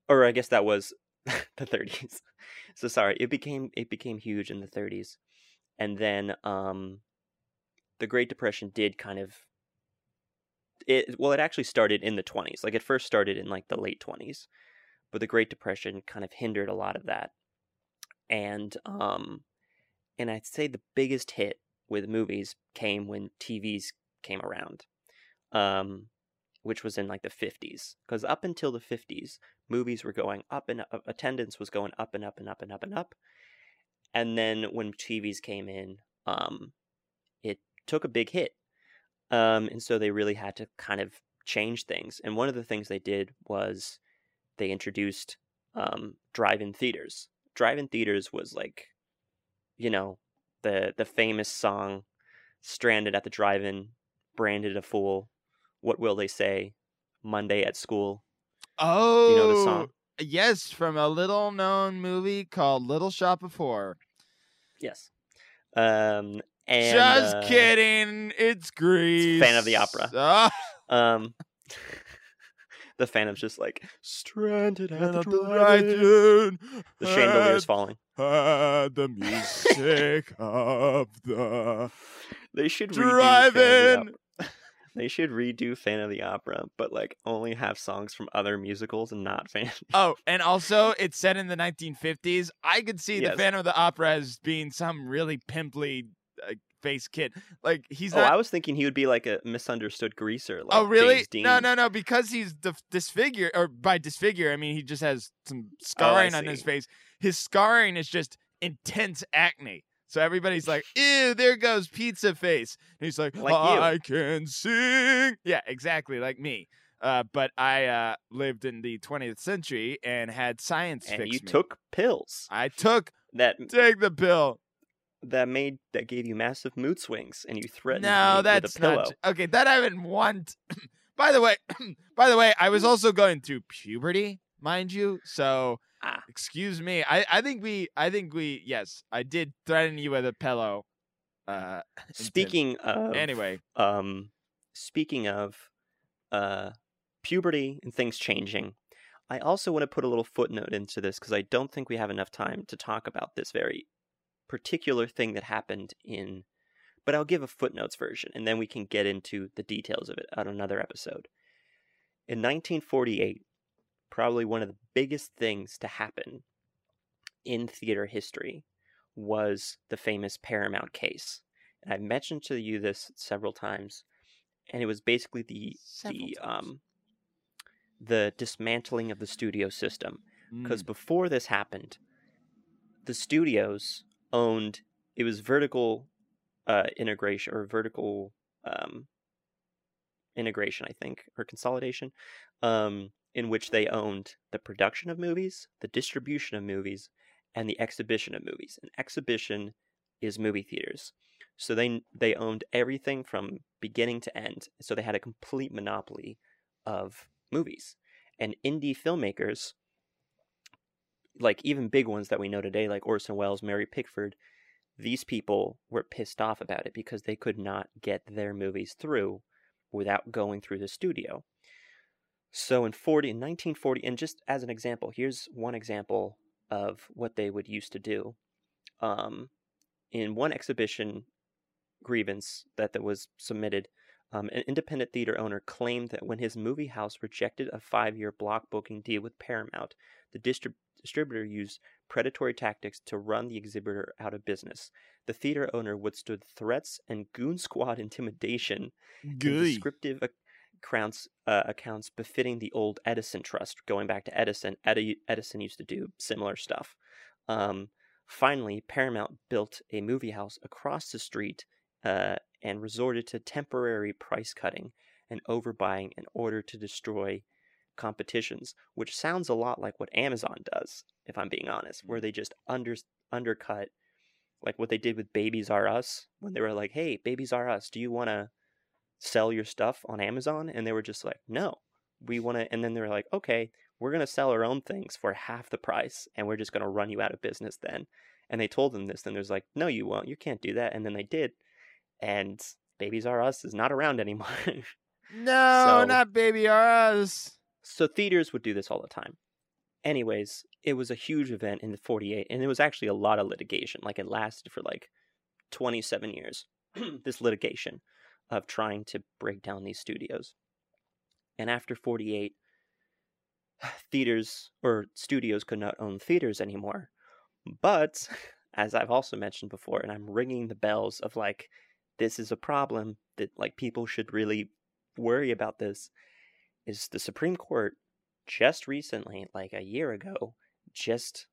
Or I guess that was the 30s. So sorry, it became it became huge in the 30s, and then um, the Great Depression did kind of it. Well, it actually started in the 20s. Like it first started in like the late 20s, but the Great Depression kind of hindered a lot of that, and um, and I'd say the biggest hit with movies came when TVs came around, um, which was in like the 50s. Because up until the 50s, movies were going up and up, attendance was going up and up and up and up and up. And then when TVs came in, um, took a big hit. Um, and so they really had to kind of change things. And one of the things they did was they introduced um, drive-in theaters. Drive-in theaters was like, you know, the the famous song "Stranded at the Drive-In," "Branded a Fool," "What Will They Say," "Monday at School." oh you know the song? yes from a little known movie called little shop of horror Yes. Um, and just uh, kidding it's grease Fan of the Opera. Ah, Um, the Phantom's just like stranded at the and the drive-in. drive-in The chandelier's falling. had the music of the They should redo Fan of the. They should redo Fan of the Opera, but like only have songs from other musicals and not Fan. Oh, and also it's set in the 1950s. I could see Yes. the Phantom of the Opera as being some really pimply, face kid. Like he's oh, not. I was thinking he would be like a misunderstood greaser. Like oh really? No, no, no. Because he's dif- disfigured, or by disfigure, I mean he just has some Oh, scarring on his face. His scarring is just intense acne. So everybody's like, "Ew, there goes pizza face." And he's like, Like you. "I can sing." Yeah, exactly, like me. Uh, but I uh, lived in the 20th century and had science And you me. took pills I took that take the pill. That made that gave you massive mood swings, and you threatened me No, with that's a pillow. not okay. That I haven't want. by the way, by the way, I was also going through puberty, mind you. So Ah. excuse me. I I think we I think we yes I did threaten you with a pillow. Uh. Speaking of anyway, um, speaking of uh, puberty and things changing, I also want to put a little footnote into this because I don't think we have enough time to talk about this very particular thing that happened in. But I'll give a footnotes version, and then we can get into the details of it on another episode. In 1948, probably one of the biggest things to happen in theater history was the famous Paramount case. And I've mentioned to you this several times, and it was basically the Several the times. um the dismantling of the studio system. Because Mm. before this happened, the studios owned it was vertical uh, integration or vertical um, integration, I think, or consolidation, um, in which they owned the production of movies, the distribution of movies, and the exhibition of movies. And exhibition is movie theaters. So they they owned everything from beginning to end. So they had a complete monopoly of movies. And indie filmmakers, like even big ones that we know today, like Orson Welles, Mary Pickford, these people were pissed off about it because they could not get their movies through without going through the studio. So in 40 in 1940 and just as an example, here's one example of what they would used to do. Um, in one exhibition grievance that, that was submitted, um, an independent theater owner claimed that when his movie house rejected a five year block booking deal with Paramount, the distrib- distributor used predatory tactics to run the exhibitor out of business. The theater owner withstood threats and goon squad intimidation descriptive accounts, uh, accounts befitting the old Edison Trust. Going back to Edison, Edi- Edison used to do similar stuff. Um, finally, Paramount built a movie house across the street uh, and resorted to temporary price cutting and overbuying in order to destroy competitions, which sounds a lot like what Amazon does, if I'm being honest, where mm-hmm. they just under undercut like what they did with Babies R Us when they were like, "Hey, Babies R Us, do you want to sell your stuff on Amazon?" And they were just like, "No, we want to." And then they were like, "Okay, we're gonna sell our own things for half the price, and we're just gonna run you out of business then." And they told them this, and there's like, "No, you won't. You can't do that." And then they did, and Babies R Us is not around anymore. No, So- not baby R us. So theaters would do this all the time. Anyways, it was a huge event in the 48 and it was actually a lot of litigation. Like it lasted for like 27 years. this litigation of trying to break down these studios. And after 48 theaters or studios could not own theaters anymore. But as I've also mentioned before and I'm ringing the bells of like this is a problem that like people should really worry about this is the Supreme Court just recently, like a year ago, just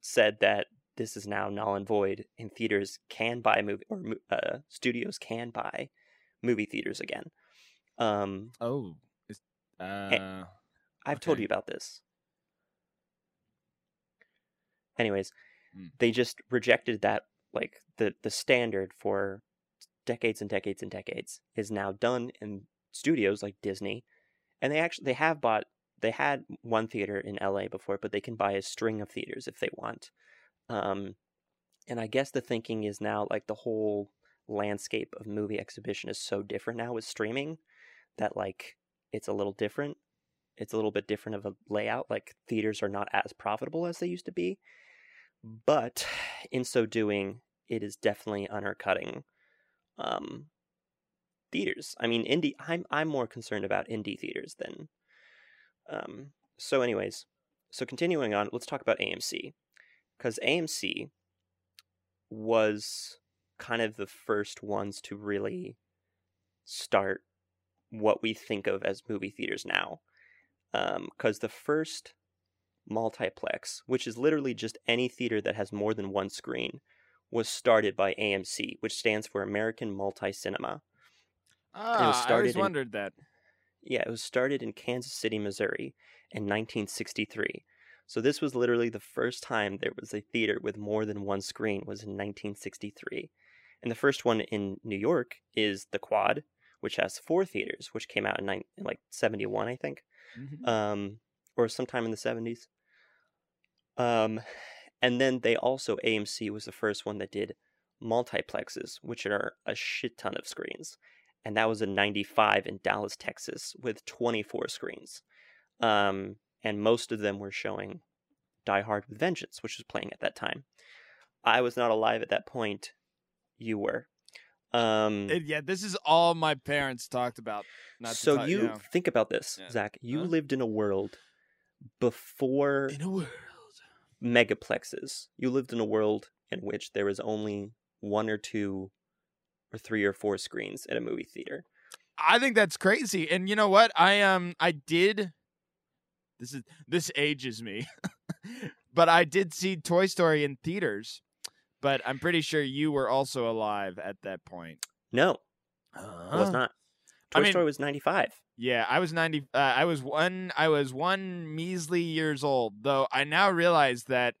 said that this is now null and void, and theaters can buy movie or uh, studios can buy movie theaters again. Um, Oh, uh, I've told you about this. Anyways, Hmm. they just rejected that like the the standard for decades and decades and decades is now done in studios like Disney. And they actually they have bought they had one theater in LA before, but they can buy a string of theaters if they want. Um and I guess the thinking is now like the whole landscape of movie exhibition is so different now with streaming that like it's a little different it's a little bit different of a layout. Like theaters are not as profitable as they used to be, but in so doing, it is definitely undercutting um, theaters. I mean, indie. I'm I'm more concerned about indie theaters than. Um, so, anyways, so continuing on, let's talk about AMC, because AMC was kind of the first ones to really start what we think of as movie theaters now. Because the first multiplex, which is literally just any theater that has more than one screen, was started by AMC, which stands for American Multi Cinema. Ah, I always started in- wondered that. Yeah, it was started in Kansas City, Missouri in 1963. So this was literally the first time there was a theater with more than one screen was in 1963. And the first one in New York is the Quad, which has four theaters, which came out in, nine, in like 71, I think Mhm. um, or sometime in the 70s. Um, and then they also, AMC was the first one that did multiplexes, which are a shit ton of screens. And that was in 95 in Dallas, Texas, with 24 screens. Um, and most of them were showing Die Hard with Vengeance, which was playing at that time. I was not alive at that point. You were. Um, It- yeah, this is all my parents talked about. Not so talk- you know. think about this, Yeah. Zach. You Huh? lived in a world before in a world. megaplexes. You lived in a world in which there was only one or two or three or four screens at a movie theater. I think that's crazy. And you know what? I um I did this is this ages me. but I did see Toy Story in theaters. But I'm pretty sure you were also alive at that point. No, I was not. I Toy mean- Story was 95. Yeah, I was 90 uh, I was one I was one measly years old, though I now realize that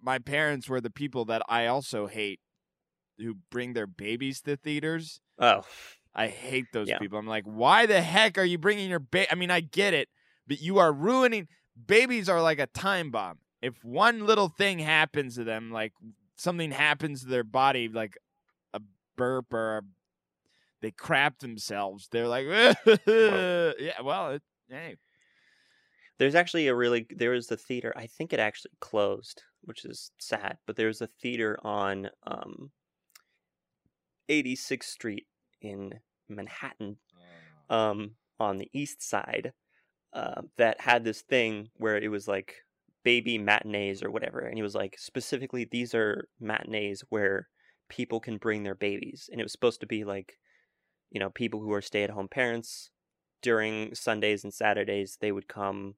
my parents were the people that I also hate who bring their babies to theaters. Oh, I hate those Yeah. people. I'm like, why the heck are you bringing your baby? I mean, I get it, but you are ruining. Babies are like a time bomb. If one little thing happens to them, like something happens to their body, like a burp or a, they crap themselves, they're like, yeah, well, it, hey, there's actually a really there was a theater. I think it actually closed, which is sad. But there was a theater on um, 86th Street in Manhattan um, on the east side uh, that had this thing where it was like baby matinees or whatever. And he was like, specifically, these are matinees where people can bring their babies. And it was supposed to be like, you know, people who are stay at home parents during Sundays and Saturdays, they would come.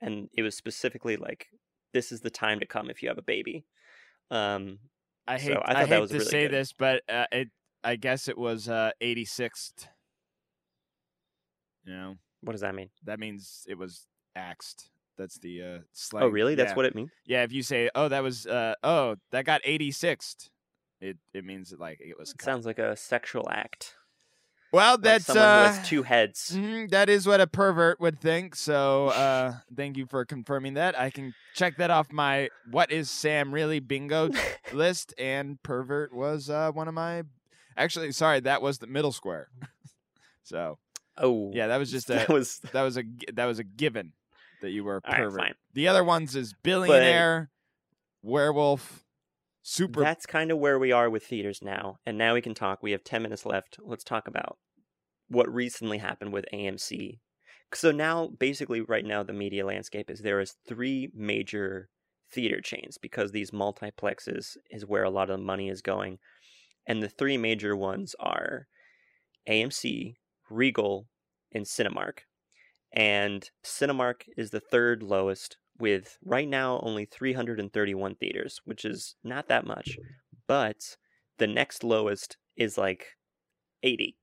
And it was specifically like, this is the time to come if you have a baby. Um, I So hate, I I, that hate was to really say good. this, but uh, it, I guess it was uh, 86th. You know, what does that mean? that means it was axed. That's the uh, slang. Oh, really? That's yeah. what it means? Yeah, if you say, "Oh, that was uh oh, that got 86th." It it means that like it was It cut. sounds like a sexual act. Well, Like that's someone uh who has two heads. mhm, that is what a pervert would think. So, uh thank you for confirming that. I can check that off my what is Sam really bingo list and pervert was uh one of my Actually, sorry, that was the middle square. Mm. so, Oh, yeah, that was just a that was that was a that was a given that you were a All right, pervert. fine. The other ones is billionaire, werewolf, super. That's kind of where we are with theaters now. And now we can talk. We have 10 minutes left. Let's talk about what recently happened with AMC. So now, basically, right now, the media landscape is there is three major theater chains because these multiplexes is where a lot of the money is going. And the three major ones are AMC, Regal, and Cinemark. And Cinemark is the third lowest with right now only 331 theaters, which is not that much. But the next lowest is like 80.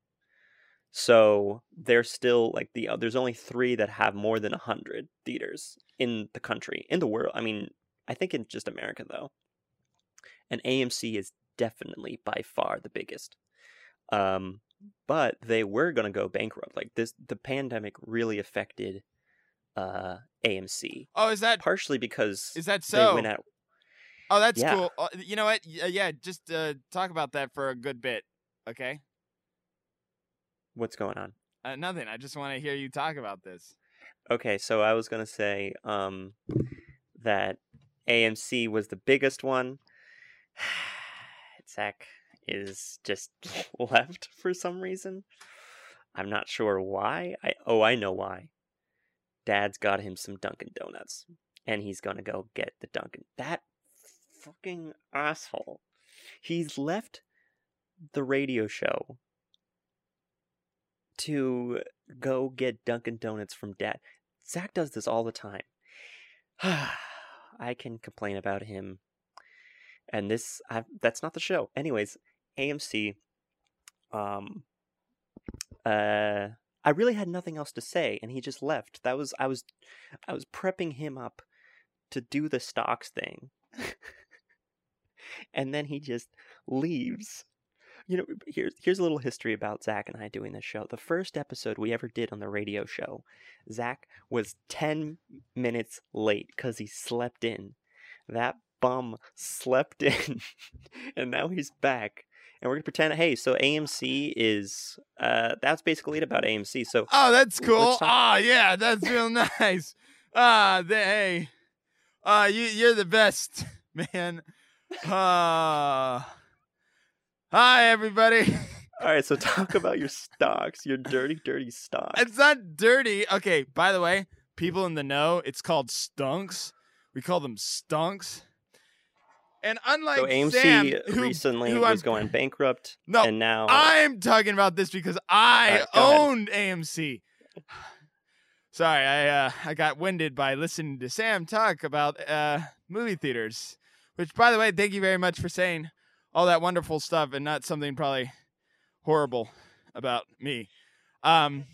So they're still like the uh, there's only 3 that have more than 100 theaters in the country, in the world. I mean, I think in just America though. And AMC is definitely by far the biggest. Um but they were going to go bankrupt. Like this the pandemic really affected uh AMC oh, is that partially because is that they so? went out. oh, that's Yeah. cool. Uh, you know what? Yeah, just uh, talk about that for a good bit. Okay. What's going on? Uh, nothing. I just want to hear you talk about this. Okay, so I was gonna say um that AMC was the biggest one. Zach is just left for some reason. I'm not sure why. I oh I know why. Dad's got him some Dunkin' Donuts, and he's gonna go get the Dunkin'. That fucking asshole. He's left the radio show to go get Dunkin' Donuts from dad. Zach does this all the time. I can complain about him. And this I, that's not the show. Anyways, AMC um uh I really had nothing else to say and he just left. That was I was I was prepping him up to do the stocks thing. and then he just leaves. You know, here's here's a little history about Zach and I doing this show. The first episode we ever did on the radio show, Zach was ten minutes late because he slept in. That bum slept in, and now he's back. And we're gonna pretend, hey, so AMC is uh that's basically it about AMC. So Oh, that's cool. talk- Ah, yeah, that's real nice. Ah, the, hey, uh, you you're the best, man. Uh, hi everybody. all right, so talk about your stocks, your dirty, dirty stocks. It's not dirty. Okay, by the way, people in the know, it's called stunks. We call them stunks. And unlike so AMC Sam, who, recently who was going bankrupt, No, and now I'm talking about this because I Alright, go ahead. owned AMC. Sorry, I uh, I got winded by listening to Sam talk about uh, movie theaters. Which, by the way, thank you very much for saying all that wonderful stuff and not something probably horrible about me. Um,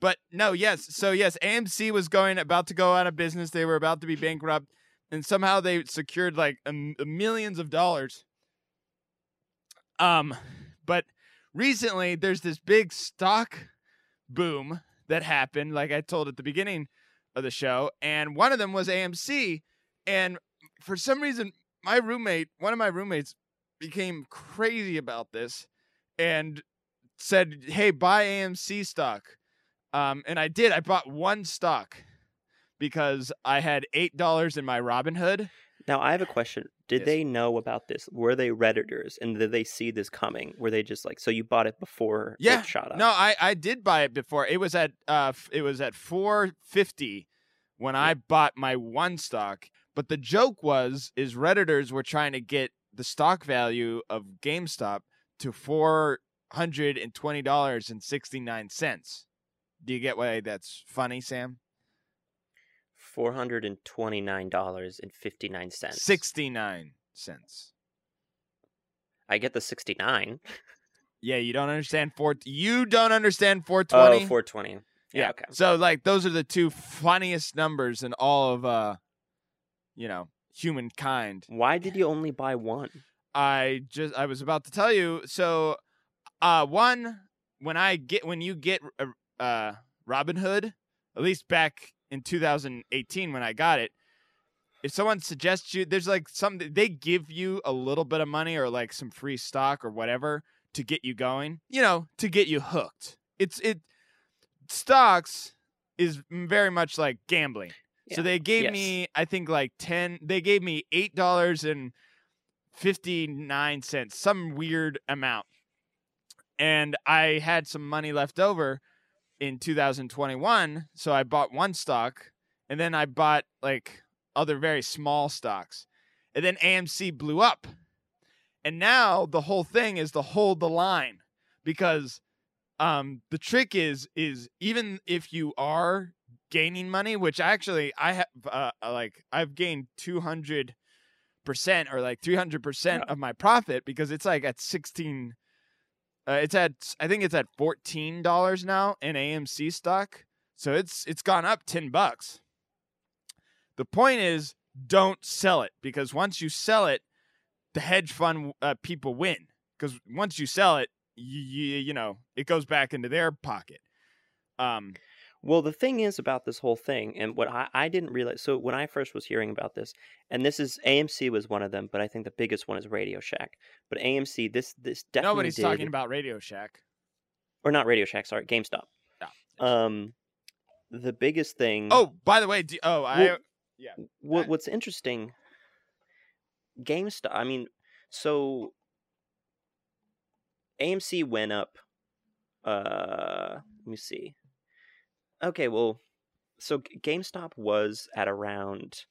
but no, yes. So yes, AMC was going about to go out of business. They were about to be bankrupt, and somehow they secured like millions of dollars. Um, but recently there's this big stock boom that happened, like I told at the beginning of the show, and one of them was AMC. And for some reason, my roommate, one of my roommates, became crazy about this and said, "Hey, buy AMC stock." Um, and I did. I bought one stock because I had eight dollars in my Robinhood. now I have a question. Did Yes. they know about this? Were they redditors, and did they see this coming? Were they just like, so you bought it before Yeah, it shot up? No, I, I did buy it before. It was at uh it was at four fifty when I bought my one stock. But the joke was is redditors were trying to get the stock value of GameStop to four hundred and twenty dollars and sixty nine cents. Do you get why that's funny, Sam? Four hundred and twenty nine dollars and fifty nine cents. Sixty nine cents. I get the sixty nine. Yeah, you don't understand four. You don't understand four twenty. Oh, 420. Yeah, okay. So like those are the two funniest numbers in all of uh you know, humankind. Why did you only buy one? I just I was about to tell you. So uh one when I get when you get uh, uh Robinhood, at least back in 2018 when I got it, if someone suggests you there's like some they give you a little bit of money or like some free stock or whatever to get you going, you know, to get you hooked. It's it stocks is very much like gambling. So they gave Yes. me I think like 10 they gave me $8 and 59 cents, some weird amount. And I had some money left over in 2021, so I bought one stock and then I bought like other very small stocks. And then AMC blew up. And now the whole thing is to hold the line because um the trick is is even if you are gaining money, which actually I have uh, like I've gained 200 percent or like 300 percent of my profit because it's like at 16 uh, it's at I think it's at fourteen dollars now in AMC stock, so it's it's gone up ten bucks. The point is, don't sell it because once you sell it, the hedge fund uh, people win because once you sell it, you, you you know it goes back into their pocket. Um, Well, the thing is about this whole thing, and what I, I didn't realize. So when I first was hearing about this, and this is AMC was one of them, but I think the biggest one is Radio Shack. But AMC, this this definitely nobody's did, talking about Radio Shack. or not Radio Shack. Sorry, GameStop. Um, the biggest thing. Oh, by the way, do, oh I Well, I- what what's interesting GameStop I mean so AMC went up uh let me see. Okay, well so GameStop was at around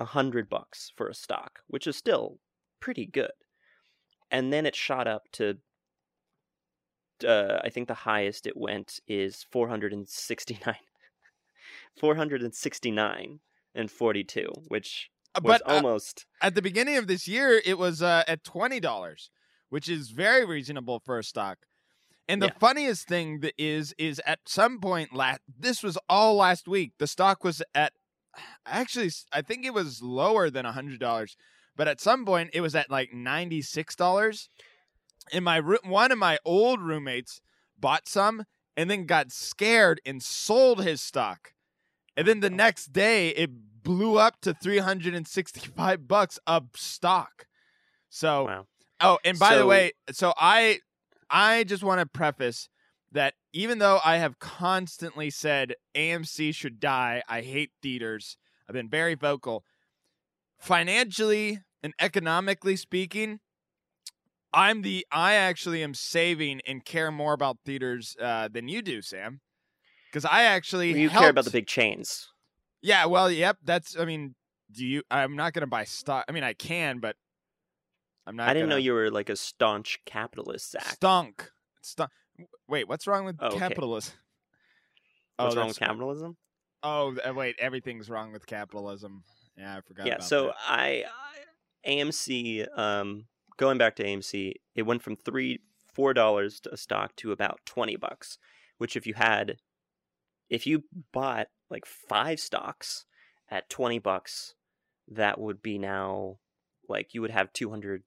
a hundred bucks for a stock, which is still pretty good. and then it shot up to. Uh, I think the highest it went is 469. 469 and 42, which was but uh, almost at the beginning of this year, it was uh, at twenty dollars, which is very reasonable for a stock. And the Yeah. funniest thing that is is at some point last this was all last week. The stock was at actually I think it was lower than hundred dollars, but at some point it was at like ninety six dollars. And my one of my old roommates bought some and then got scared and sold his stock. And then the oh. next day it blew up to 365 bucks a stock. So wow. Oh, and by the way, so I I just want to preface that even though I have constantly said AMC should die, I hate theaters. I've been very vocal. Financially and economically speaking, I'm the I actually am saving and care more about theaters uh, than you do, Sam. Because I actually You care about the big chains. yeah, well, yep. That's. I mean, do you? I'm not gonna buy stock. I mean, I can, but I'm not. I didn't know gonna- you were like a staunch capitalist, Zach. Stunk. Stunk. Wait, what's wrong with Oh, okay. capitalism? What's oh, wrong with capitalism? Oh, wait. Everything's wrong with capitalism. Yeah, I forgot. yeah about so that. I, I amc um going back to amc it went from three four dollars a stock to about 20 bucks which if you had if you bought like five stocks at 20 bucks that would be now like you would have 200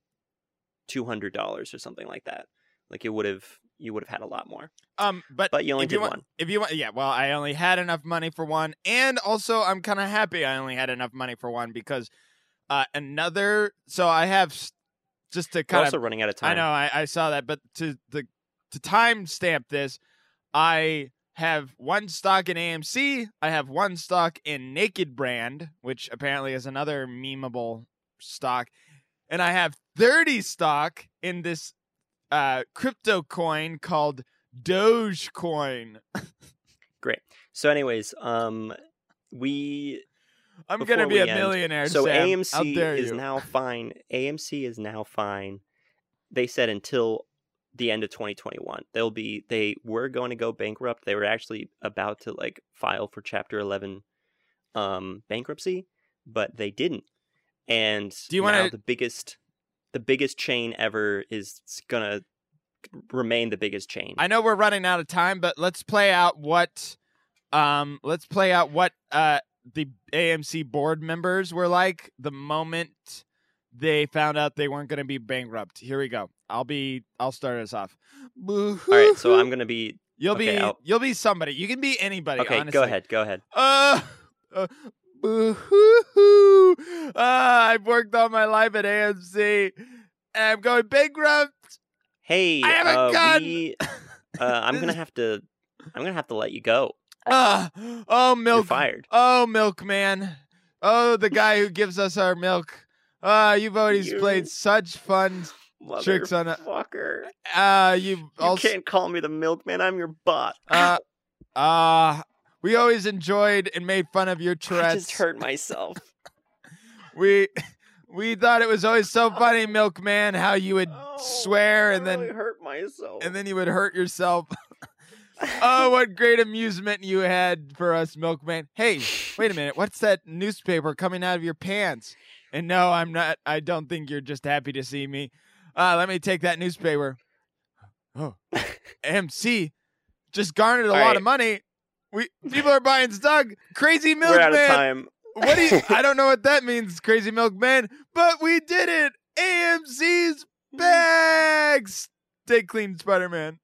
200 dollars or something like that like it would have you would have had a lot more um, but but you only did you want, one If you want, yeah. Well, I only had enough money for one, and also I'm kind of happy I only had enough money for one because uh, another. So I have just to kind also of running out of time I know I, I saw that, but to the to time stamp this, I have one stock in AMC. I have one stock in Naked Brand, which apparently is another memeable stock, and I have thirty stock in this uh, crypto coin called Dogecoin. Great. So anyways um we I'm gonna be a end, millionaire. So Sam. AMC is you. now fine. AMC is now fine. They said until the end of 2021. They'll be they were going to go bankrupt. They were actually about to like file for chapter 11 um bankruptcy, but they didn't. And Do you wanna- the biggest the biggest chain ever is going to remain the biggest chain. I know we're running out of time, but let's play out what um let's play out what uh the AMC board members were like the moment they found out they weren't going to be bankrupt. Here we go. I'll be I'll start us off. All right, so I'm going to be You'll okay, be I'll- you'll be somebody. You can be anybody, Okay, honestly. go ahead. Go ahead. Uh, uh boo-hoo-hoo. Uh, I've worked all my life at AMC. And I'm going bankrupt. Hey, I have a uh, gun! we- uh, I'm to have to I'm to have to let you go. Uh, oh, You're milk. fired. Oh, milkman. Oh, the guy who gives us our milk. Ah, you've always You- played such fun. Tricks on a- Fucker. Uh, you've You also. can't call me the milkman. I'm your bot. Uh, uh, we always enjoyed and made fun of your I just hurt myself. We we thought it was always so funny, milkman, how you would Oh, swear and then hurt myself. and then you would hurt yourself. oh, what great amusement you had for us, milkman. Hey, wait a minute. What's that newspaper coming out of your pants? And no, I'm not. I don't think you're just happy to see me. Uh, let me take that newspaper. Oh, MC just garnered a All lot right. of money. We people are buying stock. Crazy We're out of milkman. time. What do you? I don't know what that means, crazy milkman. But we did it. AMC's mm-hmm. bags. Stay clean, Spider Man.